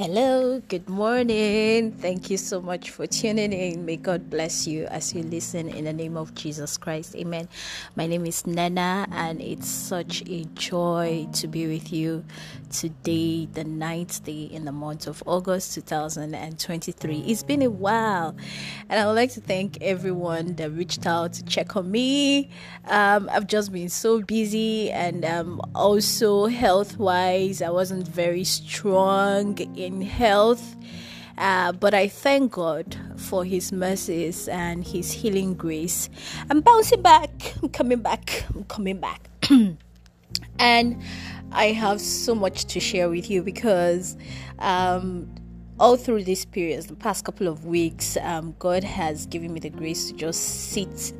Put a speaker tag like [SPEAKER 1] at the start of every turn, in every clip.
[SPEAKER 1] Hello, good morning. Thank you so much for tuning in. May God bless you as you listen in the name of Jesus Christ. Amen. My name is Nana, and it's such a joy to be with you today, the ninth day in the month of August 2023. It's been a while, and I would like to thank everyone that reached out to check on me. Um, I've just been so busy, and um, also health wise, I wasn't very strong in in health. Uh, but I thank God for His mercies and His healing grace. I'm bouncing back. I'm coming back. I'm coming back. and I have so much to share with you because um, all through this period, the past couple of weeks, um, God has given me the grace to just sit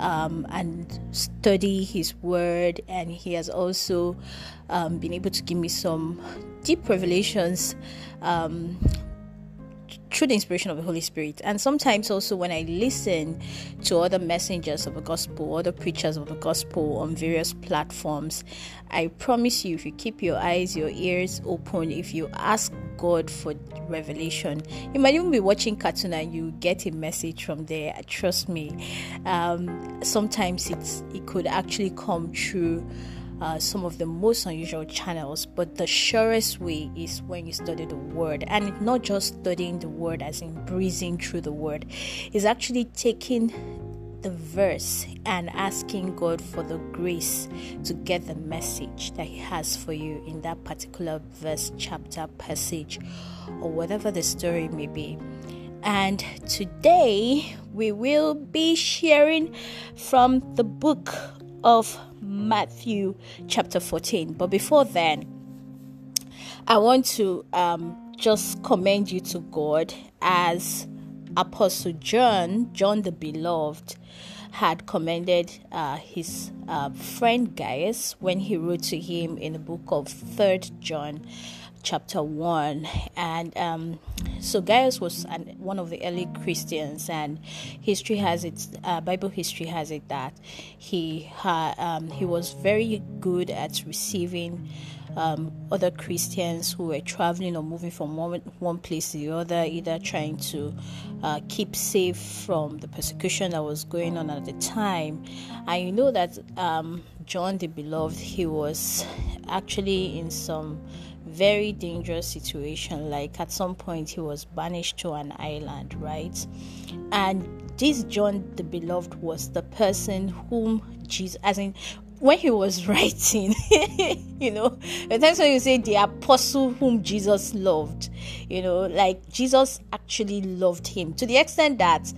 [SPEAKER 1] um, and study His Word, and He has also um, been able to give me some deep revelations um, through the inspiration of the Holy Spirit. And sometimes also when I listen to other messengers of the gospel, other preachers of the gospel on various platforms, I promise you, if you keep your eyes, your ears open, if you ask God for revelation, you might even be watching cartoon and you get a message from there. Trust me. Um, sometimes it's it could actually come true uh, some of the most unusual channels, but the surest way is when you study the word. And not just studying the word as in breezing through the word, is actually taking the verse and asking God for the grace to get the message that He has for you in that particular verse, chapter, passage, or whatever the story may be. And today we will be sharing from the book of Matthew chapter 14. But before then, I want to um, just commend you to God as Apostle John, John the Beloved, had commended uh, his uh, friend Gaius when he wrote to him in the book of Third John chapter 1 and um, so gaius was an, one of the early christians and history has it uh, bible history has it that he had um, he was very good at receiving um, other christians who were traveling or moving from one, one place to the other either trying to uh, keep safe from the persecution that was going on at the time. And you know that um, john the beloved he was actually in some very dangerous situation. Like at some point, he was banished to an island, right? And this John the Beloved was the person whom Jesus, as in, when he was writing, you know, the times when you say the apostle whom Jesus loved, you know, like Jesus actually loved him to the extent that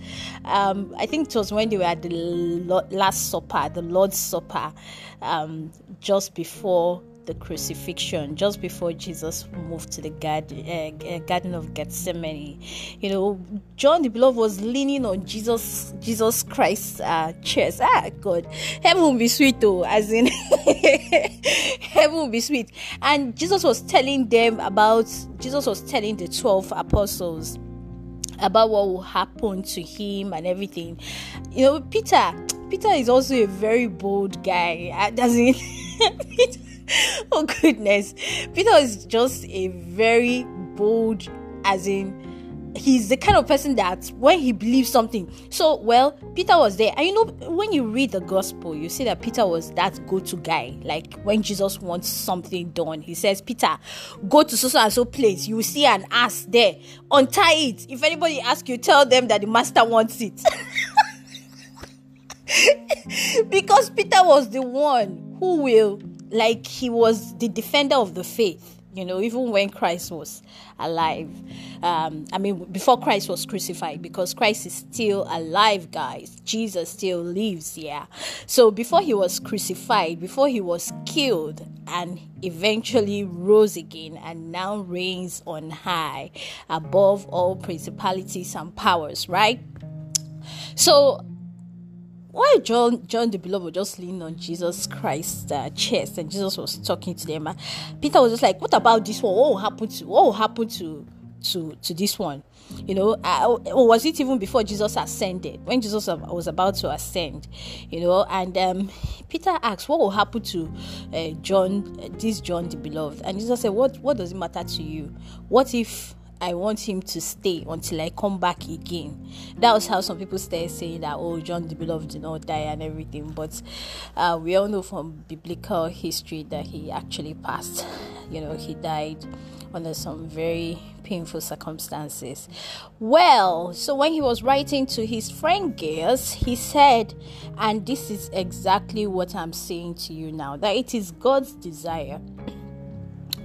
[SPEAKER 1] um, I think it was when they were at the Last Supper, the Lord's Supper, um, just before the crucifixion, just before Jesus moved to the garden, uh, garden of Gethsemane. You know, John the Beloved was leaning on Jesus, Jesus Christ's uh, chest. Ah, God, heaven will be sweet, though, as in heaven will be sweet. And Jesus was telling them about. Jesus was telling the twelve apostles about what will happen to him and everything. You know, Peter. Peter is also a very bold guy. Doesn't oh goodness. Peter is just a very bold as in he's the kind of person that when he believes something so well peter was there. And you know when you read the gospel you see that peter was that go-to guy. Like when jesus wants something done he says peter go to so and so place. You see an ass there. Untie it. If anybody asks you tell them that the master wants it. Because peter was the one who will like he was the defender of the faith you know even when christ was alive. Um, i mean before christ was crucified because christ is still alive guys. Jesus still lives yeah. So before he was crucified before he was killed and eventually rose again and now reigns on high above all principalities and powers right? So why John John the beloved just leaned on Jesus Christ's uh, chest and Jesus was talking to them. Uh, Peter was just like, "What about this one? What will happen to what will happen to to to this one you know or was it even before jesus ascended when jesus was about to ascend you know and um, peter asked what will happen to uh, john uh, this john the beloved and jesus said what what does it matter to you what if I want him to stay until I come back again. That was how some people started saying that, oh, John the Beloved did not die and everything. But uh, we all know from biblical history that he actually passed. You know, he died under some very painful circumstances. Well, so when he was writing to his friend Gaius, he said, and this is exactly what I'm saying to you now, that it is God's desire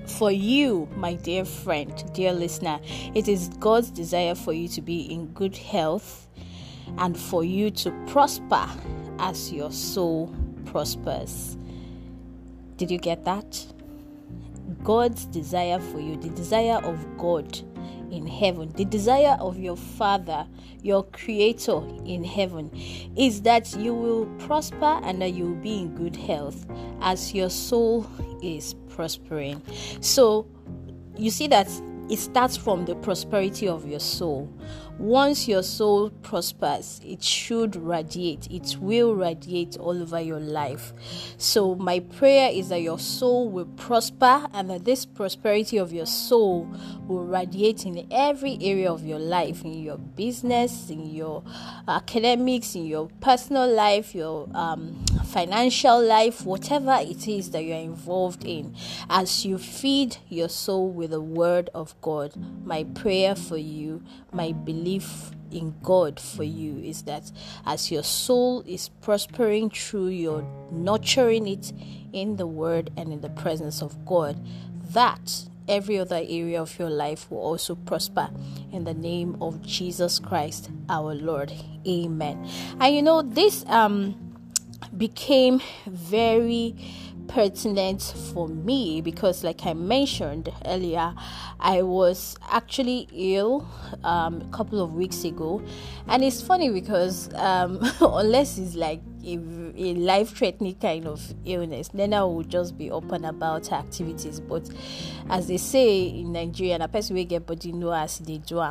[SPEAKER 1] for you, my dear friend, dear listener, it is God's desire for you to be in good health and for you to prosper as your soul prospers. Did you get that? God's desire for you, the desire of God in heaven, the desire of your Father, your Creator in heaven, is that you will prosper and that you will be in good health as your soul is prospering. So, you see that it starts from the prosperity of your soul. Once your soul prospers, it should radiate, it will radiate all over your life. So, my prayer is that your soul will prosper and that this prosperity of your soul will radiate in every area of your life in your business, in your academics, in your personal life, your um, financial life, whatever it is that you're involved in. As you feed your soul with the word of God, my prayer for you, my belief in God for you is that as your soul is prospering through your nurturing it in the Word and in the presence of God, that every other area of your life will also prosper in the name of Jesus Christ our Lord. Amen. And you know, this um became very pertinent for me because, like I mentioned earlier, I was actually ill um, a couple of weeks ago, and it's funny because um, unless it's like a, a life threatening kind of illness, then I will just be open about activities. But as they say in Nigeria, a person will get body know as they do.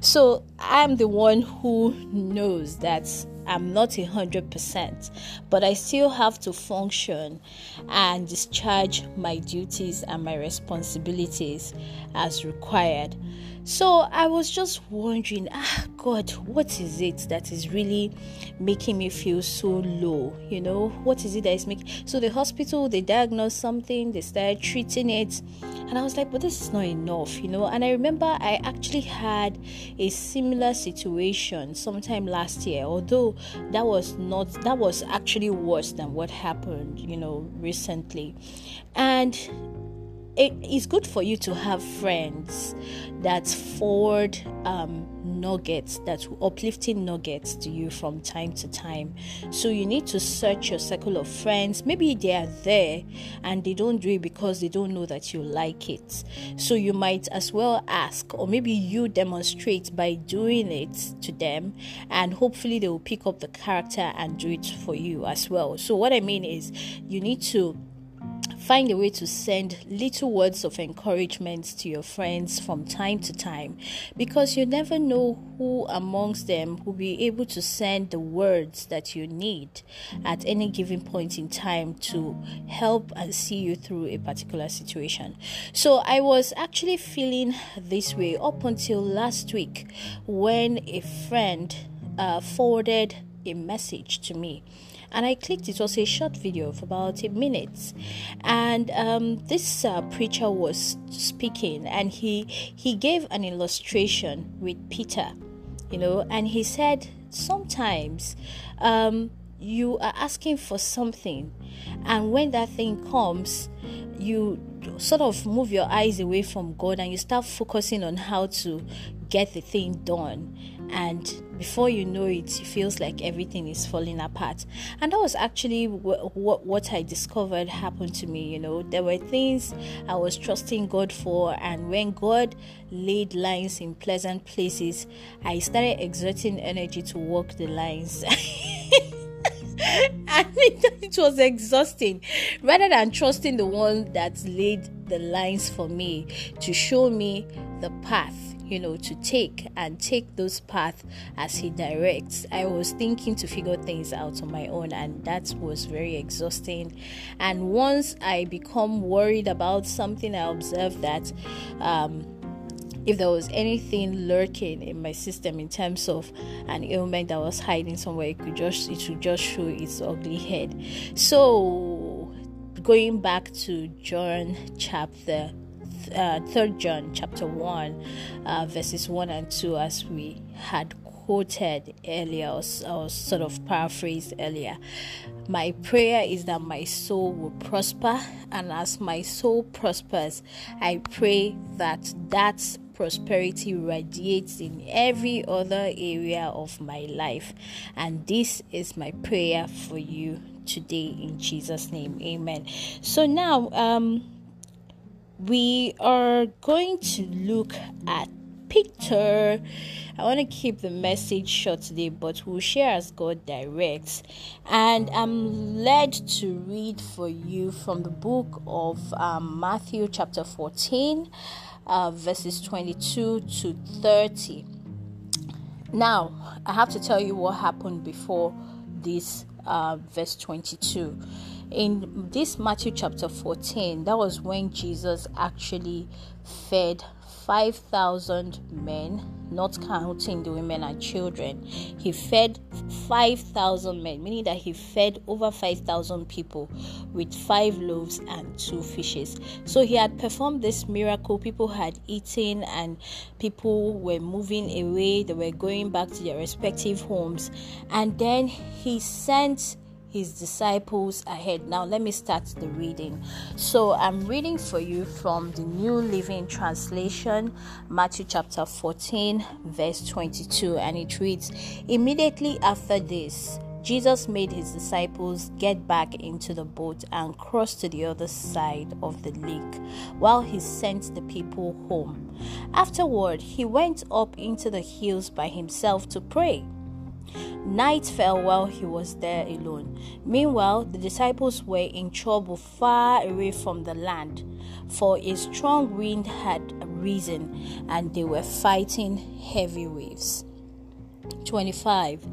[SPEAKER 1] So I'm the one who knows that I'm not a hundred percent, but I still have to function and discharge my duties and my responsibilities as required. So I was just wondering, ah, God, what is it that is really making me feel so low? You know, what is it that is making? So the hospital they diagnosed something, they started treating it, and I was like, but this is not enough, you know. And I remember I actually had a similar situation sometime last year, although that was not that was actually worse than what happened, you know, recently, and it is good for you to have friends that forward um, nuggets, that uplifting nuggets to you from time to time. So you need to search your circle of friends. Maybe they are there and they don't do it because they don't know that you like it. So you might as well ask, or maybe you demonstrate by doing it to them, and hopefully they will pick up the character and do it for you as well. So what I mean is, you need to Find a way to send little words of encouragement to your friends from time to time because you never know who amongst them will be able to send the words that you need at any given point in time to help and see you through a particular situation. So I was actually feeling this way up until last week when a friend uh, forwarded a message to me and I clicked. It was a short video of about a minute, and um, this uh, preacher was speaking, and he he gave an illustration with Peter, you know, and he said sometimes um, you are asking for something, and when that thing comes, you sort of move your eyes away from God and you start focusing on how to get the thing done and before you know it it feels like everything is falling apart. And that was actually what, what, i discovered happened to me you know. There were things i was trusting god for and when god laid lines in pleasant places i started exerting energy to walk the lines. And it, it was exhausting. Rather than trusting the one that laid the lines for me to show me the path you know, to take and take those paths as He directs. I was thinking to figure things out on my own, and that was very exhausting. And once I become worried about something, I observe that. Um, if there was anything lurking in my system in terms of an ailment that was hiding somewhere, it could just it would just show its ugly head. So going back to John chapter uh, third John chapter one, uh, verses one and two, as we had quoted earlier, or, or sort of paraphrased earlier. My prayer is that my soul will prosper, and as my soul prospers, I pray that that prosperity radiates in every other area of my life. And this is my prayer for you today in Jesus' name. Amen. So now um we are going to look at Peter. I want to keep the message short today, but we'll share as God directs. And I'm led to read for you from the book of um, Matthew, chapter 14, uh, verses 22 to 30. Now, I have to tell you what happened before this uh, verse 22. In this Matthew chapter 14, that was when Jesus actually fed 5,000 men, not counting the women and children. He fed 5,000 men, meaning that he fed over 5,000 people with five loaves and two fishes. So he had performed this miracle. People had eaten and people were moving away. They were going back to their respective homes. And then he sent his disciples ahead. Now, let me start the reading. So, I'm reading for you from the New Living Translation, Matthew chapter 14, verse 22, and it reads Immediately after this, Jesus made his disciples get back into the boat and cross to the other side of the lake while he sent the people home. Afterward, he went up into the hills by himself to pray. Night fell while he was there alone. Meanwhile, the disciples were in trouble far away from the land, for a strong wind had risen and they were fighting heavy waves. 25.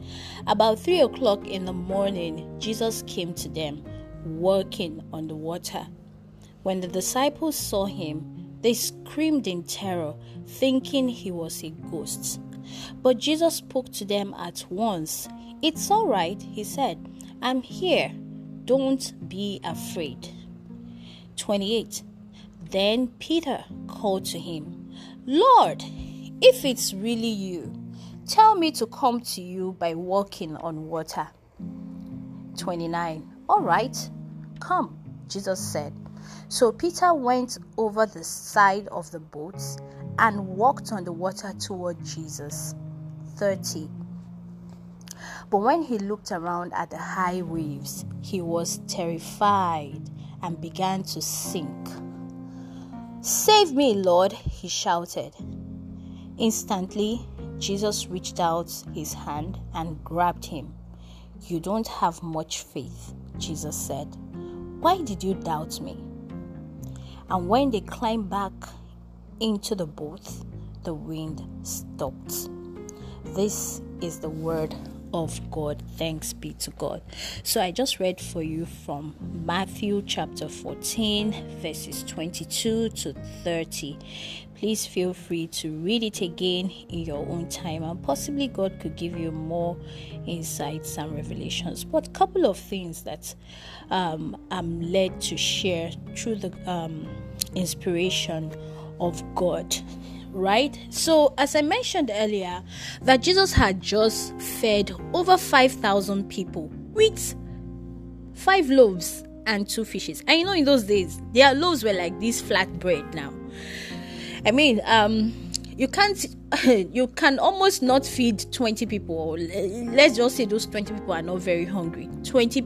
[SPEAKER 1] About 3 o'clock in the morning, Jesus came to them, walking on the water. When the disciples saw him, they screamed in terror, thinking he was a ghost. But Jesus spoke to them at once. It's all right, he said. I'm here. Don't be afraid. 28. Then Peter called to him, Lord, if it's really you, tell me to come to you by walking on water. 29. All right, come, Jesus said. So Peter went over the side of the boat and walked on the water toward Jesus. 30. But when he looked around at the high waves, he was terrified and began to sink. Save me, Lord, he shouted. Instantly, Jesus reached out his hand and grabbed him. You don't have much faith, Jesus said. Why did you doubt me? And when they climbed back into the boat, the wind stopped. This is the word of God. Thanks be to God. So I just read for you from Matthew chapter 14, verses 22 to 30. Please feel free to read it again in your own time, and possibly God could give you more insights and revelations. But a couple of things that um, I'm led to share through the um, inspiration of God. Right? So, as I mentioned earlier, that Jesus had just fed over 5,000 people with five loaves and two fishes. And you know, in those days, their loaves were like this flat bread now. I mean, um, you can't you can almost not feed 20 people let's just say those 20 people are not very hungry 20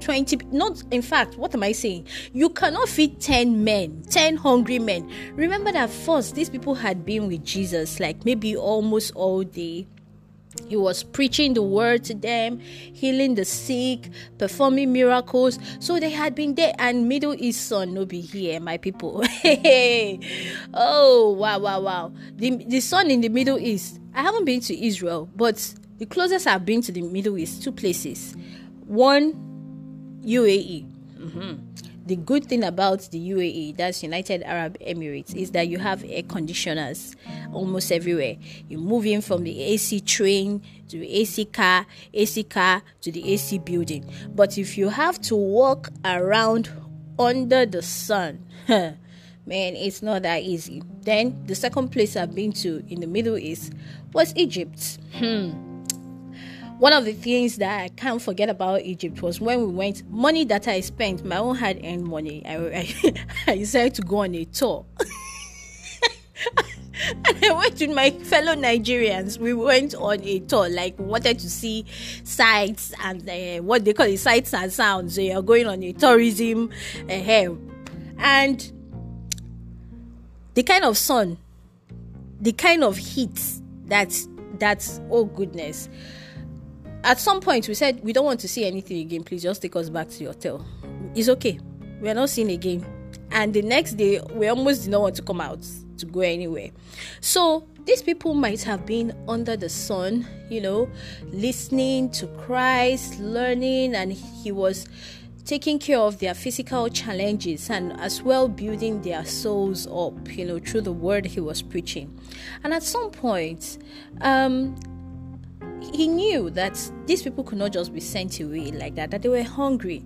[SPEAKER 1] 20 not in fact what am i saying you cannot feed 10 men 10 hungry men remember that first these people had been with jesus like maybe almost all day He was preaching the word to them, healing the sick, performing miracles. So they had been there, and Middle East sun no be here, my people. oh wow, wow, wow! The the sun in the Middle East. I haven't been to Israel, but the closest I've been to the Middle East, two places. One, UAE. Mm-hmm the good thing about the UAE, that's United Arab Emirates, is that you have air conditioners almost everywhere. You move in from the AC train to the AC car, AC car to the AC building. But if you have to walk around under the sun, man, it's not that easy. Then the second place I've been to in the Middle East was Egypt. Hmm one of the things that I can't forget about Egypt was when we went, money that I spent, my own hard earned money, I, I, I decided to go on a tour. and I went with my fellow Nigerians. We went on a tour, like wanted to see sights and uh, what they call it, sights and sounds. So you're going on a tourism, uh, and the kind of sun, the kind of heat that that's oh goodness at some point we said we don't want to see anything again. Please just take us back to the hotel. It's okay. We're not seeing again. And the next day we almost did not want to come out to go anywhere. So these people might have been under the sun you know listening to christ learning and he was taking care of their physical challenges and as well building their souls up you know through the word he was preaching. And at some point um he knew that these people could not just be sent away like that, that they were hungry.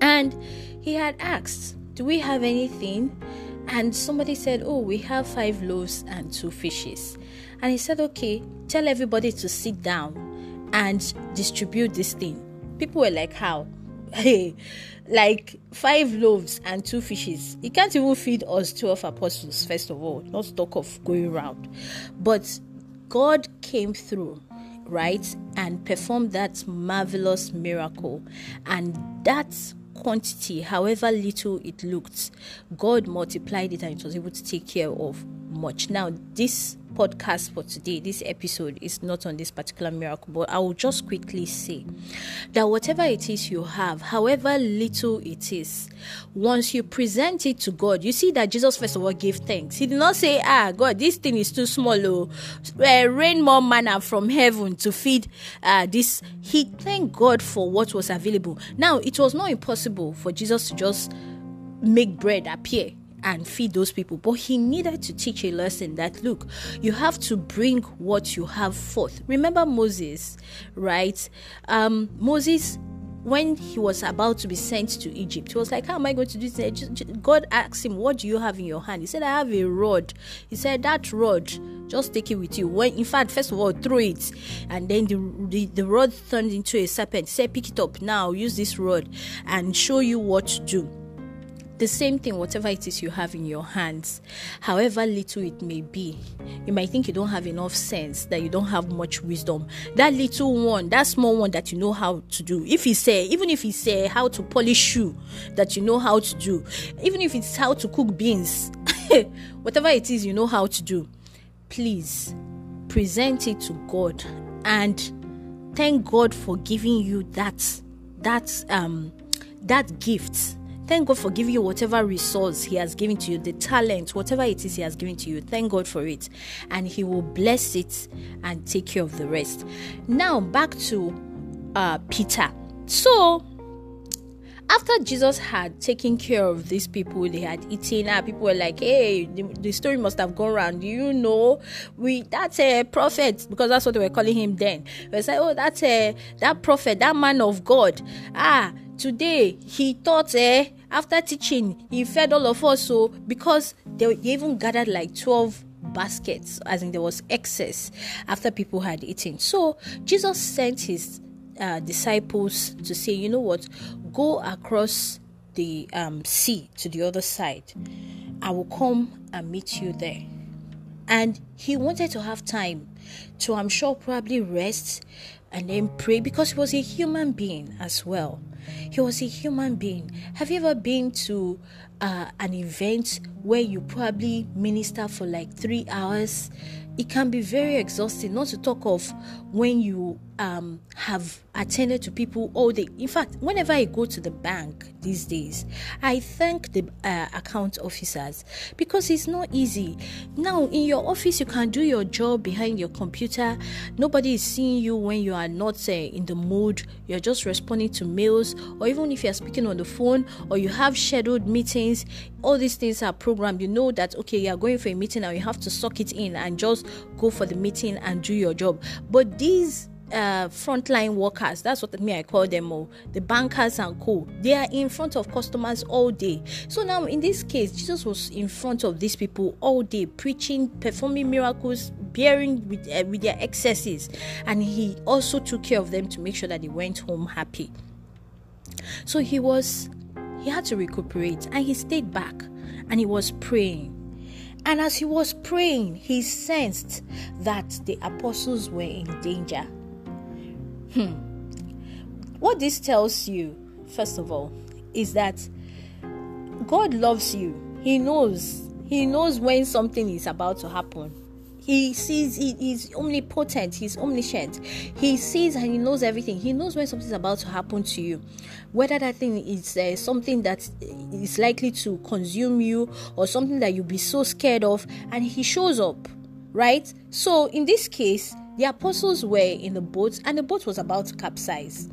[SPEAKER 1] And he had asked, Do we have anything? And somebody said, Oh, we have five loaves and two fishes. And he said, Okay, tell everybody to sit down and distribute this thing. People were like, How? Hey, like five loaves and two fishes. He can't even feed us 12 apostles, first of all, not talk of going around. But God came through, right, and performed that marvelous miracle. And that quantity, however little it looked, God multiplied it and it was able to take care of much. Now, this podcast for today, this episode is not on this particular miracle, but I will just quickly say that whatever it is you have, however little it is, once you present it to God, you see that Jesus first of all gave thanks. He did not say, Ah, God, this thing is too small, oh, uh, rain more manna from heaven to feed uh, this. He thanked God for what was available. Now, it was not impossible for Jesus to just make bread appear and feed those people. But he needed to teach a lesson that look, you have to bring what you have forth. Remember Moses, right? Um, Moses when he was about to be sent to Egypt, he was like, How am I going to do this? God asked him, What do you have in your hand? He said, I have a rod. He said, That rod, just take it with you. When in fact, first of all, throw it. And then the, the, the rod turned into a serpent. Said, Pick it up now, use this rod and show you what to do the same thing, whatever it is you have in your hands, however little it may be, you might think you don't have enough sense, that you don't have much wisdom. That little one, that small one that you know how to do. If he say, even if he say how to polish shoe, that you know how to do, even if it's how to cook beans, whatever it is you know how to do, please present it to God and thank God for giving you that that um that gift Thank God for giving you whatever resource He has given to you, the talent, whatever it is He has given to you. Thank God for it. And He will bless it and take care of the rest. Now, back to uh, Peter. So, after Jesus had taken care of these people, they had eaten. Uh, people were like, "Hey, the, the story must have gone around. Do you know we that's a prophet because that's what they were calling him then." They said, "Oh, that's a that prophet, that man of God." Ah, today he thought, eh, after teaching, he fed all of us. So because they, even gathered like twelve baskets, as in there was excess after people had eaten. So Jesus sent his uh, disciples to say, you know what, go across the um, sea to the other side. I will come and meet you there. And he wanted to have time to, I'm sure, probably rest and then pray because he was a human being as well. He was a human being. Have you ever been to uh, an event where you probably minister for like three hours? It can be very exhausting, not to talk of when you um, have attended to people all day. In fact, whenever I go to the bank these days, I thank the uh, account officers because it's not easy. Now, in your office, you can do your job behind your computer. Nobody is seeing you when you are not uh, in the mood. You're just responding to mails, or even if you're speaking on the phone, or you have scheduled meetings. All these things are programmed. You know that okay, you are going for a meeting now. You have to suck it in and just go for the meeting and do your job. But these uh, frontline workers. That's what me I call them all. The bankers and co. They are in front of customers all day. So now in this case, Jesus was in front of these people all day, preaching, performing miracles, bearing with uh, with their excesses, and he also took care of them to make sure that they went home happy. So he was he had to recuperate, and he stayed back, and he was praying. And as he was praying, he sensed that the apostles were in danger Hmm. What this tells you, first of all, is that God loves you. He knows. He knows when something is about to happen. He sees, he is omnipotent, he's omniscient. He sees and he knows everything. He knows when something's about to happen to you. Whether that thing is uh, something that is likely to consume you or something that you'll be so scared of, and he shows up, right? So, in this case, the apostles were in the boat, and the boat was about to capsize.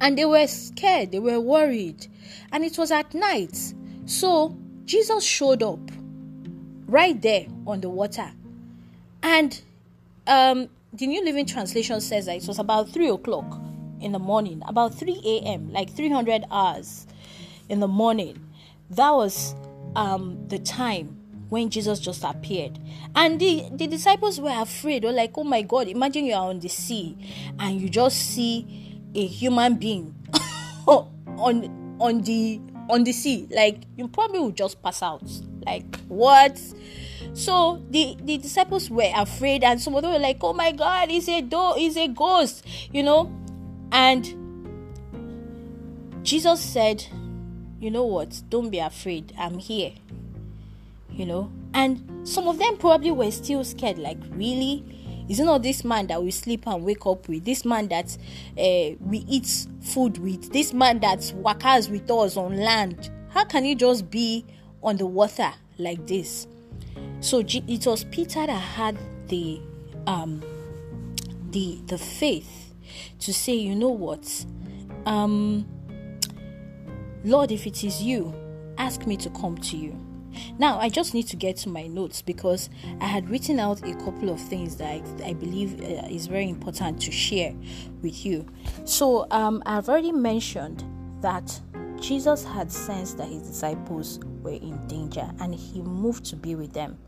[SPEAKER 1] And they were scared, they were worried, and it was at night. So Jesus showed up right there on the water. And um, the New Living Translation says that it was about 3 o'clock in the morning, about 3 a.m., like 300 hours in the morning. That was um, the time when Jesus just appeared. And the, the disciples were afraid. They're like, oh my God, imagine you are on the sea and you just see a human being on on the on the sea. Like you probably would just pass out. Like what? So the, the disciples were afraid, and some of them were like, Oh my god, he's a do he's a ghost, you know. And Jesus said, You know what? Don't be afraid. I'm here you know. And some of them probably were still scared, like, really? Is it not this man that we sleep and wake up with? This man that uh, we eat food with? This man that works with us on land? How can he just be on the water like this? So it was Peter that had the um, the the faith to say, you know what, um, Lord, if it is you, ask me to come to you. Now, I just need to get to my notes because I had written out a couple of things that I, I believe uh, is very important to share with you. So, um, I've already mentioned that Jesus had sensed that his disciples were in danger and he moved to be with them.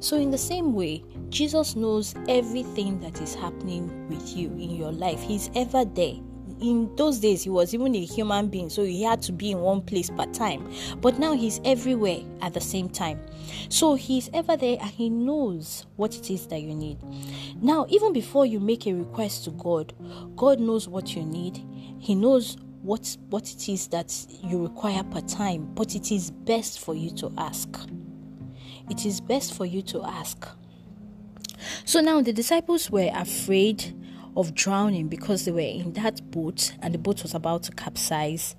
[SPEAKER 1] So, in the same way, Jesus knows everything that is happening with you in your life. He's ever there in those days he was even a human being so he had to be in one place per time. But now he's everywhere at the same time. So he's ever there and he knows what it is that you need. Now even before you make a request to god god knows what you need. He knows what what it is that you require per time but it is best for you to ask. It is best for you to ask. So now the disciples were afraid of drowning because they were in that boat and the boat was about to capsize.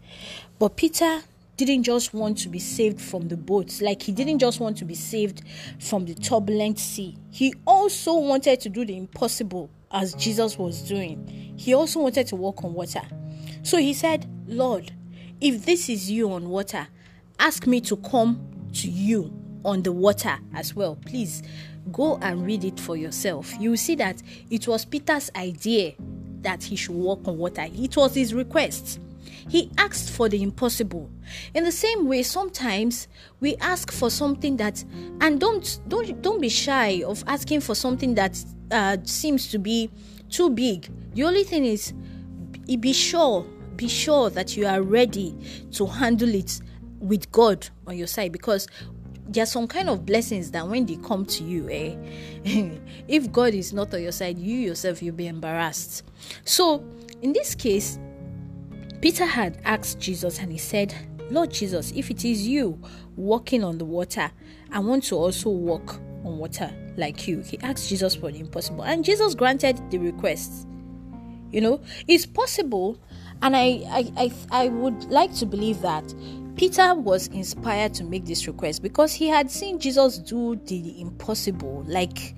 [SPEAKER 1] But Peter didn't just want to be saved from the boat, like he didn't just want to be saved from the turbulent sea. He also wanted to do the impossible as Jesus was doing. He also wanted to walk on water. So he said, Lord, if this is you on water, ask me to come to you on the water as well. Please Go and read it for yourself. You will see that it was Peter's idea that he should walk on water, it was his request. He asked for the impossible. In the same way, sometimes we ask for something that, and don't don't don't be shy of asking for something that uh, seems to be too big. The only thing is, be sure, be sure that you are ready to handle it with God on your side, because there are some kind of blessings that when they come to you, eh, if God is not on your side, you yourself you'll be embarrassed. So in this case, Peter had asked Jesus and he said, Lord Jesus, if it is you walking on the water, I want to also walk on water like you. He asked Jesus for the impossible, and Jesus granted the request. You know, it's possible, and I, I, I, I would like to believe that Peter was inspired to make this request because he had seen Jesus do the impossible like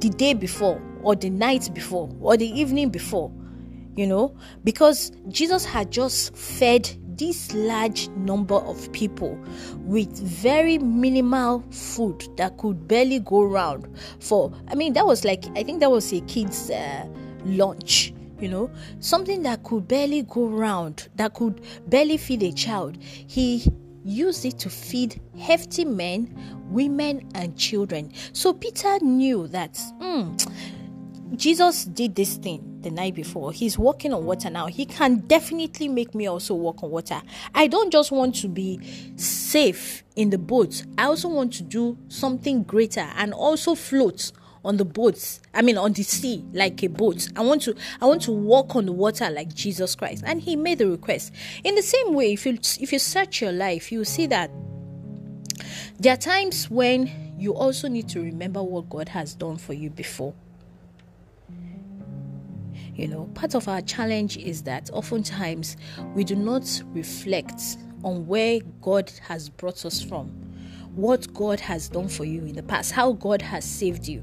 [SPEAKER 1] the day before, or the night before, or the evening before. You know, because Jesus had just fed this large number of people with very minimal food that could barely go around for i mean that was like i think that was a kid's uh, lunch you know something that could barely go round that could barely feed a child. He used it to feed hefty men women and children. So peter knew that mm, jesus did this thing the night before. He's walking on water now. He can definitely make me also walk on water. I don't just want to be safe in the boat. I also want to do something greater and also float on the boats i mean on the sea like a boat. I want to i want to walk on the water like jesus christ. And he made the request. In the same way if you if you search your life you see that there are times when you also need to remember what god has done for you before. You know part of our challenge is that oftentimes we do not reflect on where god has brought us from what God has done for you in the past, how God has saved you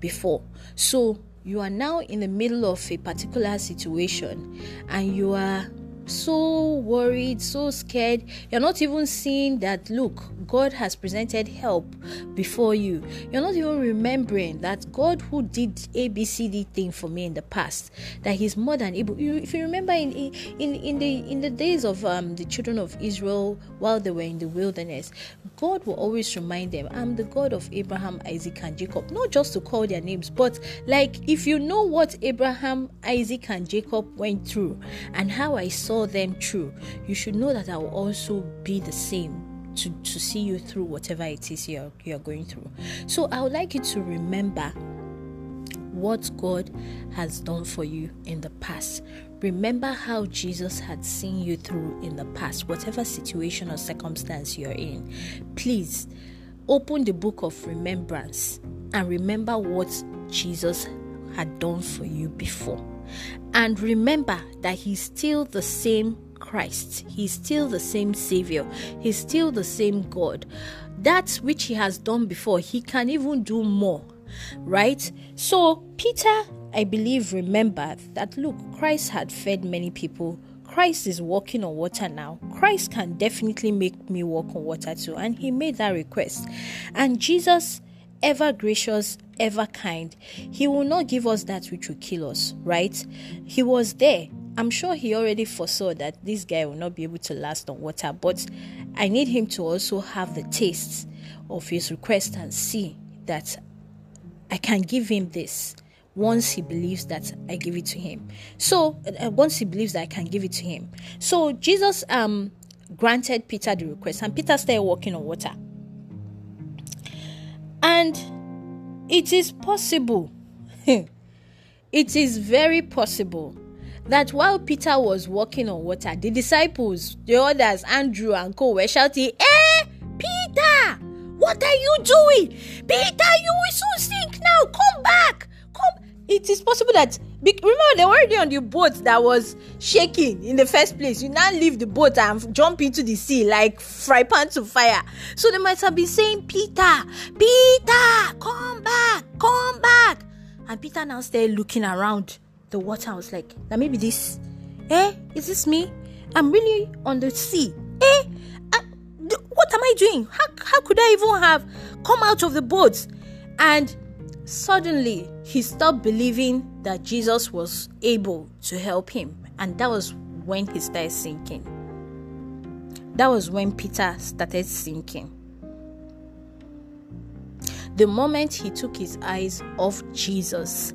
[SPEAKER 1] before. So you are now in the middle of a particular situation and you are so worried, so scared. You're not even seeing that, look, God has presented help before you. You're not even remembering that God who did ABCD thing for me in the past, that He's more than able. If you remember in in in the in the days of um, the children of Israel while they were in the wilderness, God will always remind them, "I'm the God of Abraham, Isaac, and Jacob." Not just to call their names, but like if you know what Abraham, Isaac, and Jacob went through and how I saw them through, you should know that I will also be the same to, to see you through whatever it is you're, you're going through. So I would like you to remember what God has done for you in the past. Remember how Jesus had seen you through in the past, whatever situation or circumstance you're in. Please open the book of remembrance and remember what Jesus had done for you before. And remember that He's still the same Christ. He's still the same Savior. He's still the same God. That which He has done before, He can even do more. Right? So, Peter, I believe, remembered that look, Christ had fed many people. Christ is walking on water now. Christ can definitely make me walk on water too. And he made that request. And Jesus, ever gracious, ever kind, he will not give us that which will kill us, right? He was there I'm sure he already foresaw that this guy will not be able to last on water, but I need him to also have the taste of his request and see that I can give him this once he believes that I give it to him. So uh, once he believes that I can give it to him. So Jesus um granted Peter the request, and Peter started walking on water. And it is possible. it is very possible that while Peter was walking on water, the disciples, the others, Andrew and Co, were shouting, Eh, Peter, what are you doing? Peter, you will soon sink now. Come back. It is possible that remember they were already on the boat that was shaking in the first place. You now leave the boat and jump into the sea like fry pan to fire. So they might have been saying, Peter, Peter, come back, come back. And Peter now started looking around the water. I was like, now maybe this, eh? Is this me? I'm really on the sea. Eh? Uh, what am I doing? How, how could I even have come out of the boat? And suddenly he stopped believing that Jesus was able to help him. And that was when he started sinking. That was when Peter started sinking. The moment he took his eyes off Jesus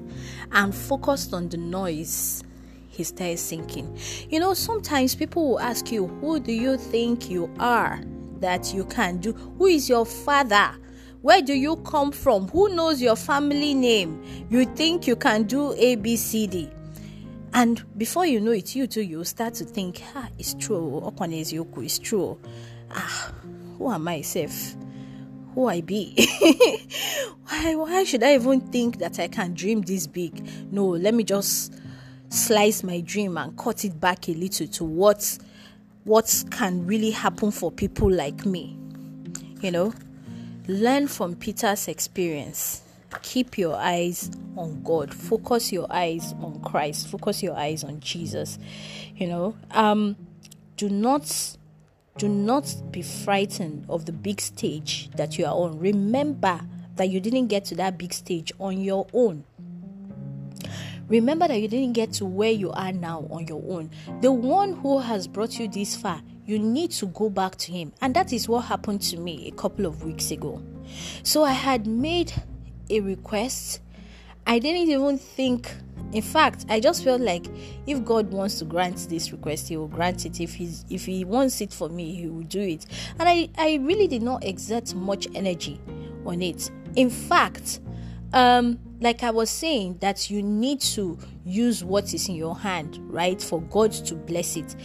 [SPEAKER 1] and focused on the noise, he started sinking. You know, sometimes people will ask you, Who do you think you are? that you can do? Who is your father? Where do you come from? Who knows your family name? You think you can do A, B, C, D. And before you know it, you too, you start to think, ah, it's true. Okwane Yoku, it's true. Ah, who am I, self? Who I be? why, why should I even think that I can dream this big? No, let me just slice my dream and cut it back a little to what what can really happen for people like me. You know, learn from Peter's experience. Keep your eyes on God. Focus your eyes on Christ. Focus your eyes on Jesus. You know, um, do not do not be frightened of the big stage that you are on. Remember that you didn't get to that big stage on your own. Remember that you didn't get to where you are now on your own. The one who has brought you this far, you need to go back to him. And that is what happened to me a couple of weeks ago. So I had made a request. I didn't even think in fact i just felt like if god wants to grant this request he will grant it if he's if he wants it for me he will do it and i i really did not exert much energy on it in fact um like I was saying, that you need to use what is in your hand, right, for God to bless it.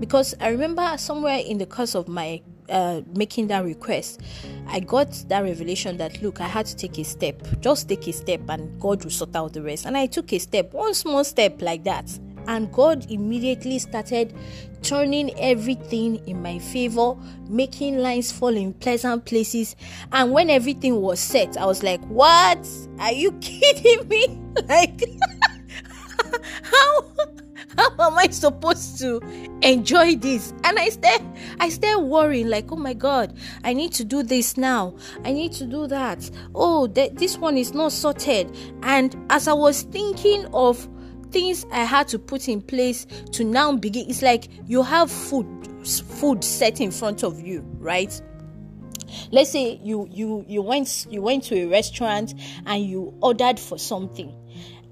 [SPEAKER 1] Because I remember somewhere in the course of my uh, making that request, I got that revelation that look, I had to take a step, just take a step, and God will sort out the rest. And I took a step, one small step like that, and God immediately started turning everything in my favor, making lines fall in pleasant places. And when everything was set, I was like, What? Are you kidding me? Like, how? How am I supposed to enjoy this? And I start, I start worrying, like, oh my God, I need to do this now. I need to do that. Oh, th- this one is not sorted. And as I was thinking of things I had to put in place to now begin. It's like you have food food set in front of you, right? Let's say you you you went you went to a restaurant and you ordered for something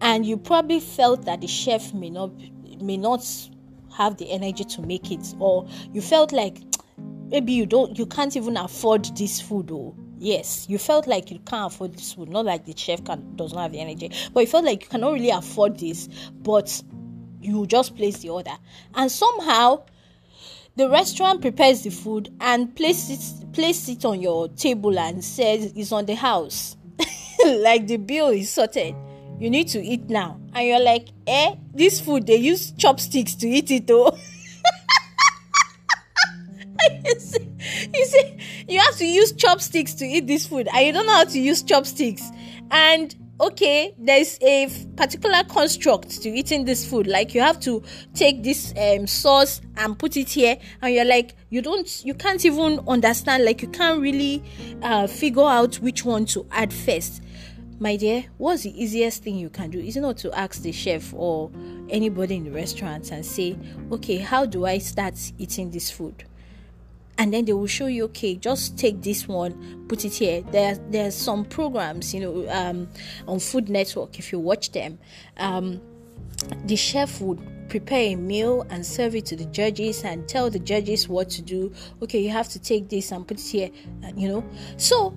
[SPEAKER 1] and you probably felt that the chef may not may not have the energy to make it or you felt like maybe you don't you can't even afford this food or yes you felt like you can't afford this food not like the chef can does not have the energy but you felt like you cannot really afford this but you just place the order. And somehow the restaurant prepares the food and places it place it on your table and says it's on the house. Like the bill is sorted you need to eat now and you're like eh this food they use chopsticks to eat it though you see, you have to use chopsticks to eat this food, and you don't know how to use chopsticks. And okay, there's a particular construct to eating this food. Like you have to take this um, sauce and put it here, and you're like, you don't, you can't even understand. Like you can't really uh, figure out which one to add first. My dear, what's the easiest thing you can do? Is not to ask the chef or anybody in the restaurant and say, okay, how do I start eating this food? and then they will show you okay just take this one put it here there there's some programs you know um, on food network if you watch them um, the chef would prepare a meal and serve it to the judges and tell the judges what to do okay you have to take this and put it here you know so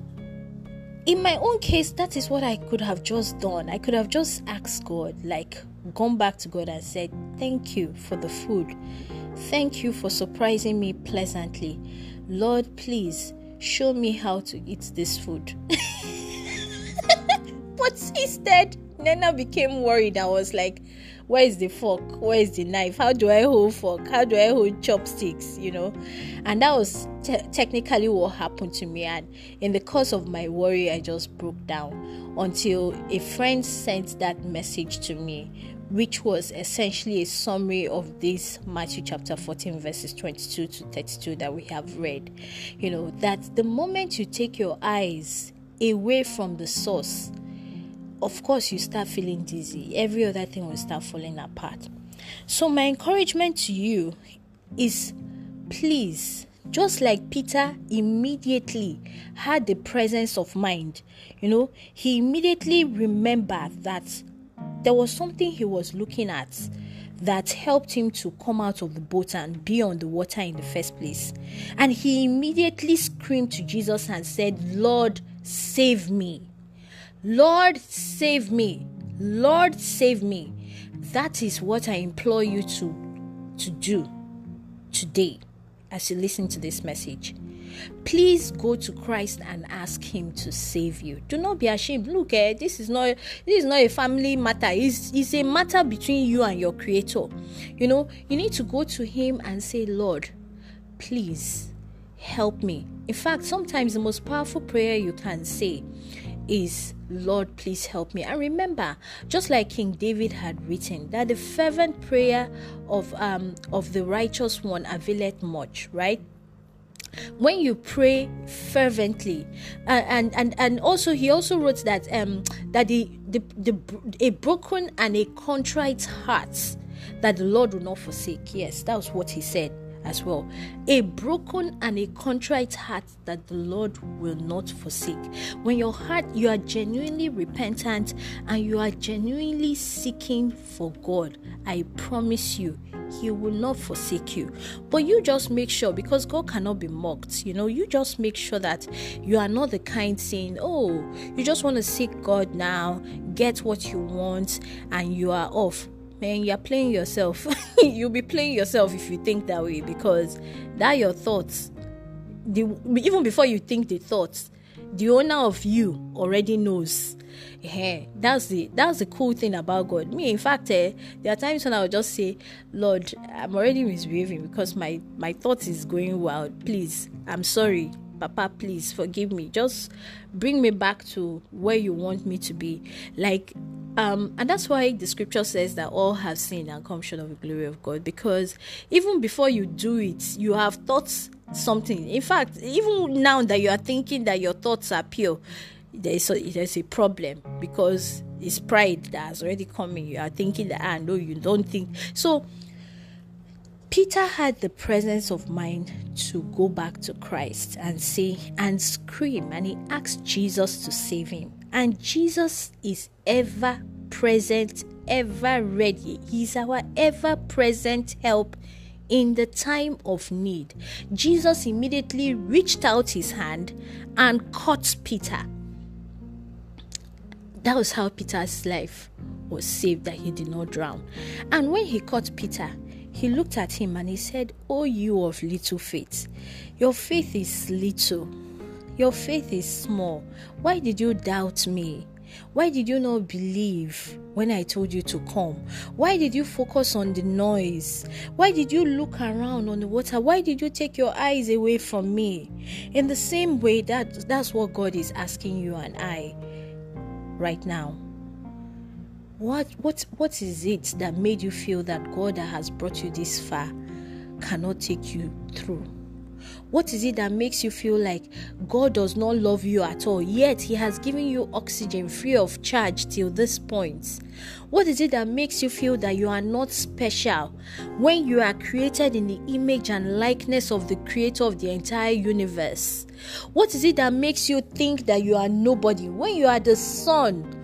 [SPEAKER 1] in my own case that is what i could have just done i could have just asked god like gone back to god and said thank you for the food Thank you for surprising me pleasantly. Lord, please show me how to eat this food. but instead, Nana became worried. I was like, where is the fork? Where is the knife? How do I hold fork? How do I hold chopsticks? You know, and that was te- technically what happened to me. And in the course of my worry, I just broke down until a friend sent that message to me which was essentially a summary of this Matthew chapter 14, verses 22 to 32 that we have read. You know, that the moment you take your eyes away from the source, of course, you start feeling dizzy. Every other thing will start falling apart. So, my encouragement to you is please, just like Peter immediately had the presence of mind, you know, he immediately remembered that there was something he was looking at that helped him to come out of the boat and be on the water in the first place. And he immediately screamed to Jesus and said, Lord, save me. Lord, save me. Lord, save me. That is what I implore you to, to do today as you listen to this message. Please go to Christ and ask Him to save you. Do not be ashamed. Look, eh, this is not this is not a family matter. It's, it's a matter between you and your Creator. You know, you need to go to Him and say, Lord, please help me. In fact, sometimes the most powerful prayer you can say is Lord, please help me. And remember, just like King David had written, that the fervent prayer of um of the righteous one availeth much, right? when you pray fervently uh, and and and also he also wrote that um that the, the the a broken and a contrite heart that the lord will not forsake yes that was what he said as well. A broken and a contrite heart that the Lord will not forsake. When your heart, you are genuinely repentant and you are genuinely seeking for God, I promise you, He will not forsake you. But you just make sure, because God cannot be mocked, you know, you just make sure that you are not the kind saying, Oh, you just want to seek God now, get what you want, and you are off man, you're playing yourself. You'll be playing yourself if you think that way because that your thoughts. The, even before you think the thoughts, the owner of you already knows. Yeah, that's the that's the cool thing about God. Me, in fact, eh, there are times when I will just say, Lord, I'm already misbehaving because my my thoughts is going wild. Please, I'm sorry. Papa, please forgive me. Just bring me back to where you want me to be. Like um, and that's why the scripture says that all have sinned and come short of the glory of God. Because even before you do it, you have thought something. In fact, even now that you are thinking that your thoughts are pure, there's a, there's a problem because it's pride that has already come in. You are thinking that, ah, no, you don't think. So, Peter had the presence of mind to go back to Christ and say and scream, and he asked Jesus to save him. And Jesus is ever present, ever ready. He's our ever present help in the time of need. Jesus immediately reached out his hand and caught Peter. That was how Peter's life was saved, that he did not drown. And when he caught Peter, he looked at him and he said, Oh, you of little faith, your faith is little your faith is small. Why did you doubt me? Why did you not believe when I told you to come? Why did you focus on the noise? Why did you look around on the water? Why did you take your eyes away from me? In the same way that that's what God is asking you and I right now. What what what is it that made you feel that God that has brought you this far cannot take you through? What is it that makes you feel like God does not love you at all, yet He has given you oxygen free of charge till this point? What is it that makes you feel that you are not special when you are created in the image and likeness of the creator of the entire universe? What is it that makes you think that you are nobody when you are the son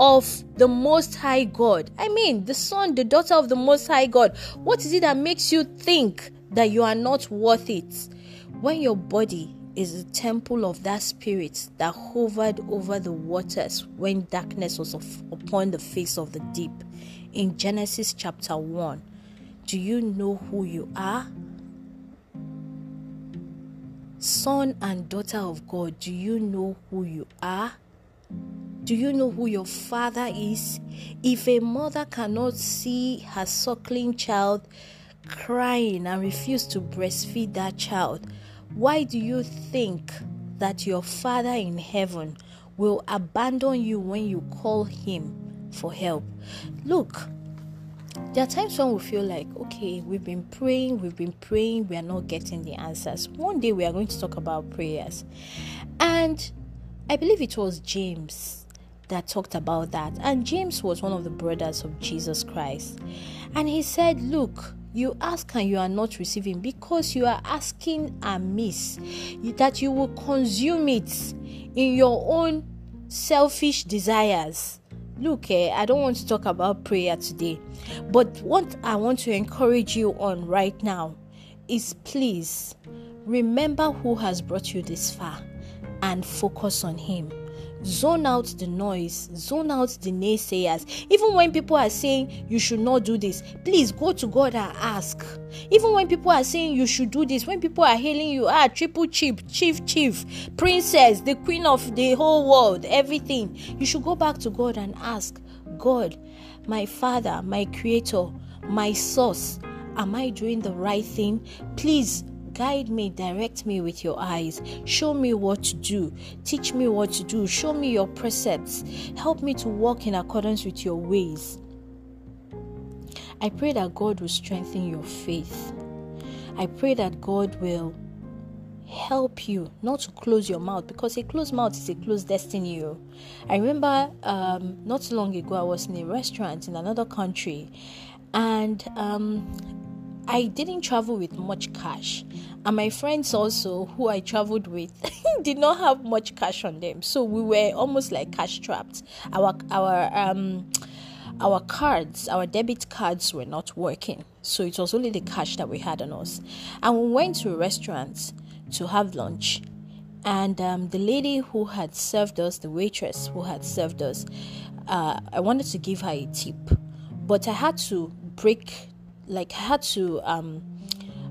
[SPEAKER 1] of the Most High God? I mean, the son, the daughter of the Most High God. What is it that makes you think that you are not worth it? When your body is the temple of that spirit that hovered over the waters when darkness was upon the face of the deep. In Genesis chapter 1, do you know who you are? Son and daughter of God, do you know who you are? Do you know who your father is? If a mother cannot see her suckling child crying and refuse to breastfeed that child, why do you think that your Father in heaven will abandon you when you call Him for help? Look, there are times when we feel like, okay, we've been praying, we've been praying, we are not getting the answers. One day we are going to talk about prayers. And I believe it was James that talked about that. And James was one of the brothers of Jesus Christ. And he said, Look, you ask and you are not receiving because you are asking amiss, that you will consume it in your own selfish desires. look, eh, I don't want to talk about prayer today, but what I want to encourage you on right now is please remember who has brought you this far and focus on Him zone out the noise, zone out the naysayers. Even when people are saying you should not do this, please go to God and ask. Even when people are saying you should do this, when people are hailing you, ah, triple chief, chief, chief, princess, the queen of the whole world, everything, you should go back to God and ask God, my Father, my Creator, my source, am I doing the right thing? Please Guide me, direct me with your eyes. Show me what to do. Teach me what to do. Show me your precepts. Help me to walk in accordance with your ways. I pray that God will strengthen your faith. I pray that God will help you not to close your mouth because a closed mouth is a closed destiny. Oh. I remember um, not long ago I was in a restaurant in another country and um, I didn't travel with much cash, and my friends also, who I traveled with, did not have much cash on them. So we were almost like cash trapped. Our our um our cards, our debit cards were not working. So it was only the cash that we had on us. And we went to a restaurant to have lunch. And um, the lady who had served us, the waitress who had served us, uh, I wanted to give her a tip, but I had to break like had to um,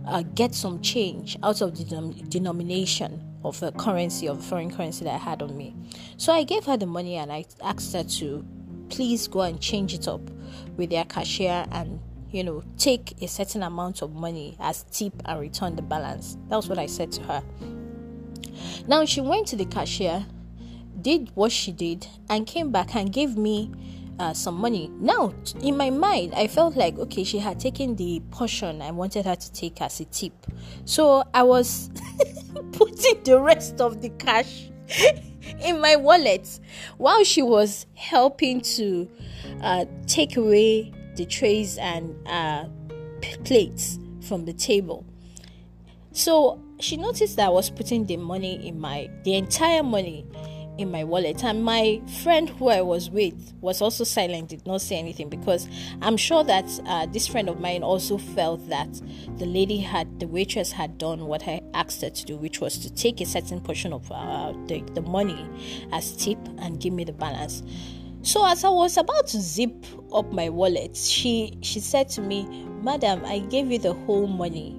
[SPEAKER 1] uh, get some change out of the denom- denomination of a currency of foreign currency that I had on me. So I gave her the money and I asked her to please go and change it up with their cashier and you know take a certain amount of money as tip and return the balance. That was what I said to her. Now she went to the cashier, did what she did, and came back and gave me uh, some money. Now, in my mind, I felt like okay, she had taken the portion I wanted her to take as a tip. So I was putting the rest of the cash in my wallet while she was helping to uh, take away the trays and uh, plates from the table. So she noticed that I was putting the money in my the entire money in my wallet. And my friend who I was with was also silent, did not say anything because I'm sure that uh, this friend of mine also felt that the lady had, the waitress had done what I asked her to do, which was to take a certain portion of uh, the, the money as tip and give me the balance. So as I was about to zip up my wallet, she she said to me, "Madam, I gave you the whole money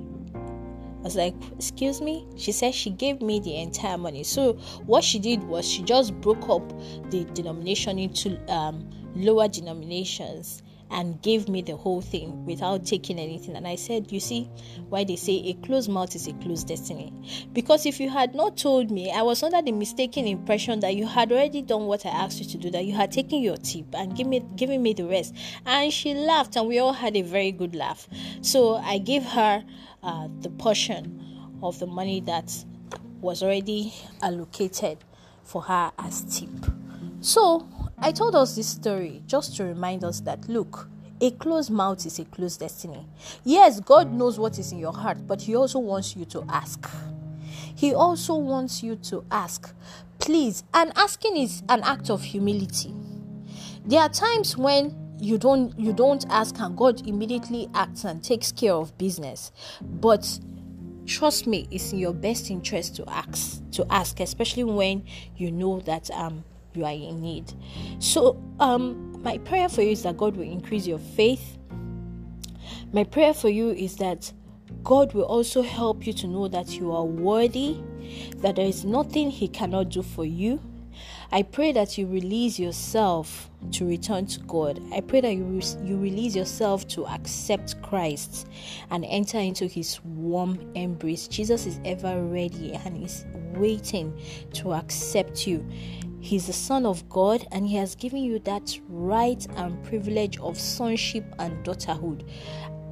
[SPEAKER 1] I was like, Excuse me? She said she gave me the entire money. So, what she did was she just broke up the denomination into um, lower denominations and gave me the whole thing without taking anything. And I said, You see, why they say a closed mouth is a closed destiny. Because if you had not told me, I was under the mistaken impression that you had already done what I asked you to do, that you had taken your tip and give me, giving me the rest. And she laughed, and we all had a very good laugh. So I gave her uh, the portion of the money that was already allocated for her as tip. So I told us this story just to remind us that look, a closed mouth is a closed destiny. Yes, God knows what is in your heart, but He also wants you to ask. He also wants you to ask. Please, and asking is an act of humility. There are times when you don't you don't ask and God immediately acts and takes care of business. But trust me, it's in your best interest to ask to ask, especially when you know that um you are in need. So um my prayer for you is that God will increase your faith. My prayer for you is that God will also help you to know that you are worthy, that there is nothing He cannot do for you I pray that you release yourself to return to God. I pray that you, re- you release yourself to accept Christ and enter into his warm embrace. Jesus is ever ready and is waiting to accept you. He's the Son of God and He has given you that right and privilege of sonship and daughterhood.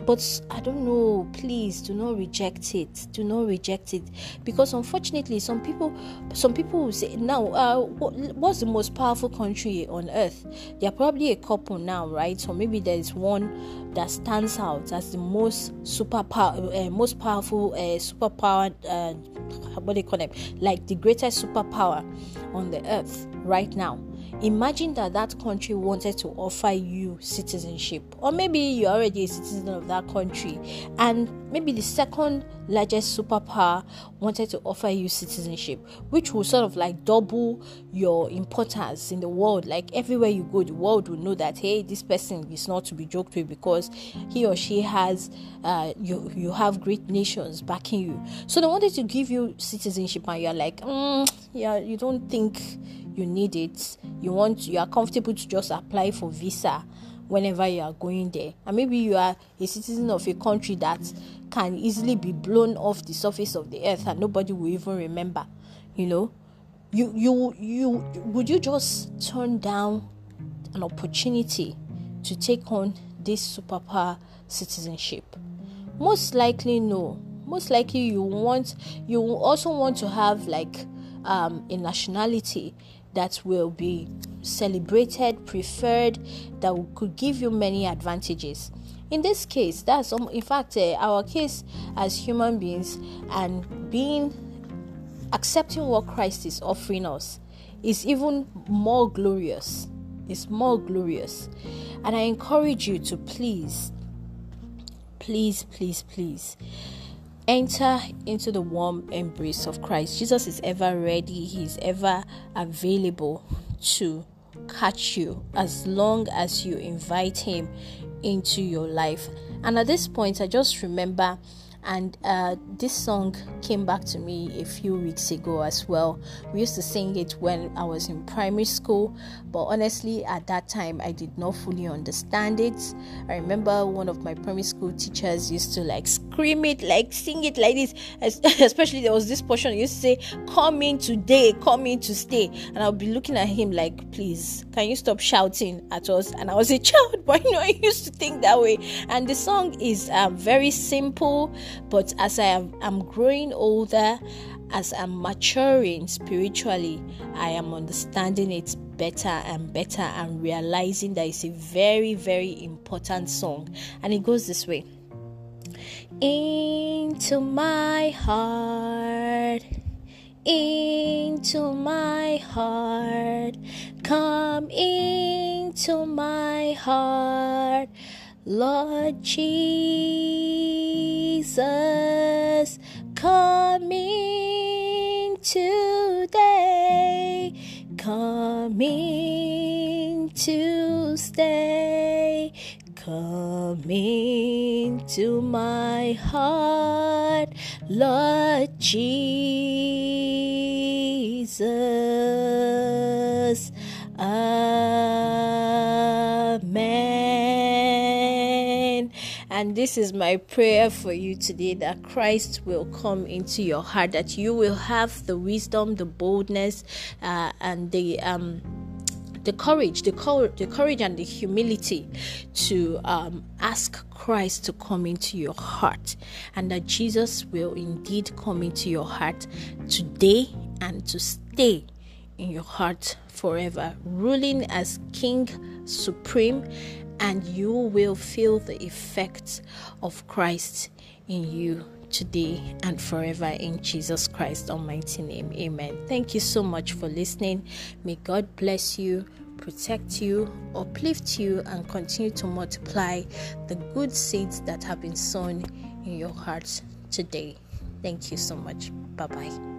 [SPEAKER 1] But I don't know, please do not reject it. Do not reject it. Because unfortunately, some people some people say, now, uh, what, what's the most powerful country on earth? There are probably a couple now, right? So maybe there is one that stands out as the most super power, uh, most powerful uh, superpower, uh, what do you call them? Like the greatest superpower on the earth right now imagine that that country wanted to offer you citizenship or maybe you're already a citizen of that country and maybe the second largest superpower wanted to offer you citizenship which will sort of like double your importance in the world. Like everywhere you go the world will know that hey this person is not to be joked with because he or she has uh, you you have great nations backing you. So they wanted to give you citizenship and you're like mm, yeah you don't think you need it you want you are comfortable to just apply for visa whenever you are going there. And maybe you are a citizen of a country that can easily be blown off the surface of the earth and nobody will even remember you know? You you you would you just turn down an opportunity to take on this superpower citizenship? Most likely no. Most likely you want you also want to have like um, a nationality that will be celebrated, preferred, that could give you many advantages. In this case, that's in fact uh, our case as human beings and being accepting what Christ is offering us is even more glorious. It's more glorious. And I encourage you to please, please, please, please enter into the warm embrace of Christ. Jesus is ever ready, He's ever available to catch you as long as you invite Him into your life. And at this point, I just remember and uh, this song came back to me a few weeks ago as well. We used to sing it when I was in primary school, but honestly, at that time, I did not fully understand it. I remember one of my primary school teachers used to like scream it, like sing it like this. Especially, there was this portion to say, Come in today, come in to stay. And I'll be looking at him like, Please, can you stop shouting at us? And I was a child, but you know, I used to think that way. And the song is um, very simple but as I am growing older, as I'm maturing spiritually, I am understanding it better and better and realizing that it's a very, very important song. And it goes this way Into my heart, into my heart, come into my heart. Lord Jesus, coming today, coming to stay, coming to my heart, Lord Jesus. And this is my prayer for you today that Christ will come into your heart, that you will have the wisdom, the boldness, uh, and the um, the courage, the, cor- the courage and the humility to um, ask Christ to come into your heart, and that Jesus will indeed come into your heart today and to stay in your heart forever, ruling as King Supreme and you will feel the effects of Christ in you today and forever in Jesus Christ's almighty name. Amen. Thank you so much for listening. May God bless you, protect you, uplift you, and continue to multiply the good seeds that have been sown in your hearts today. Thank you so much. Bye bye.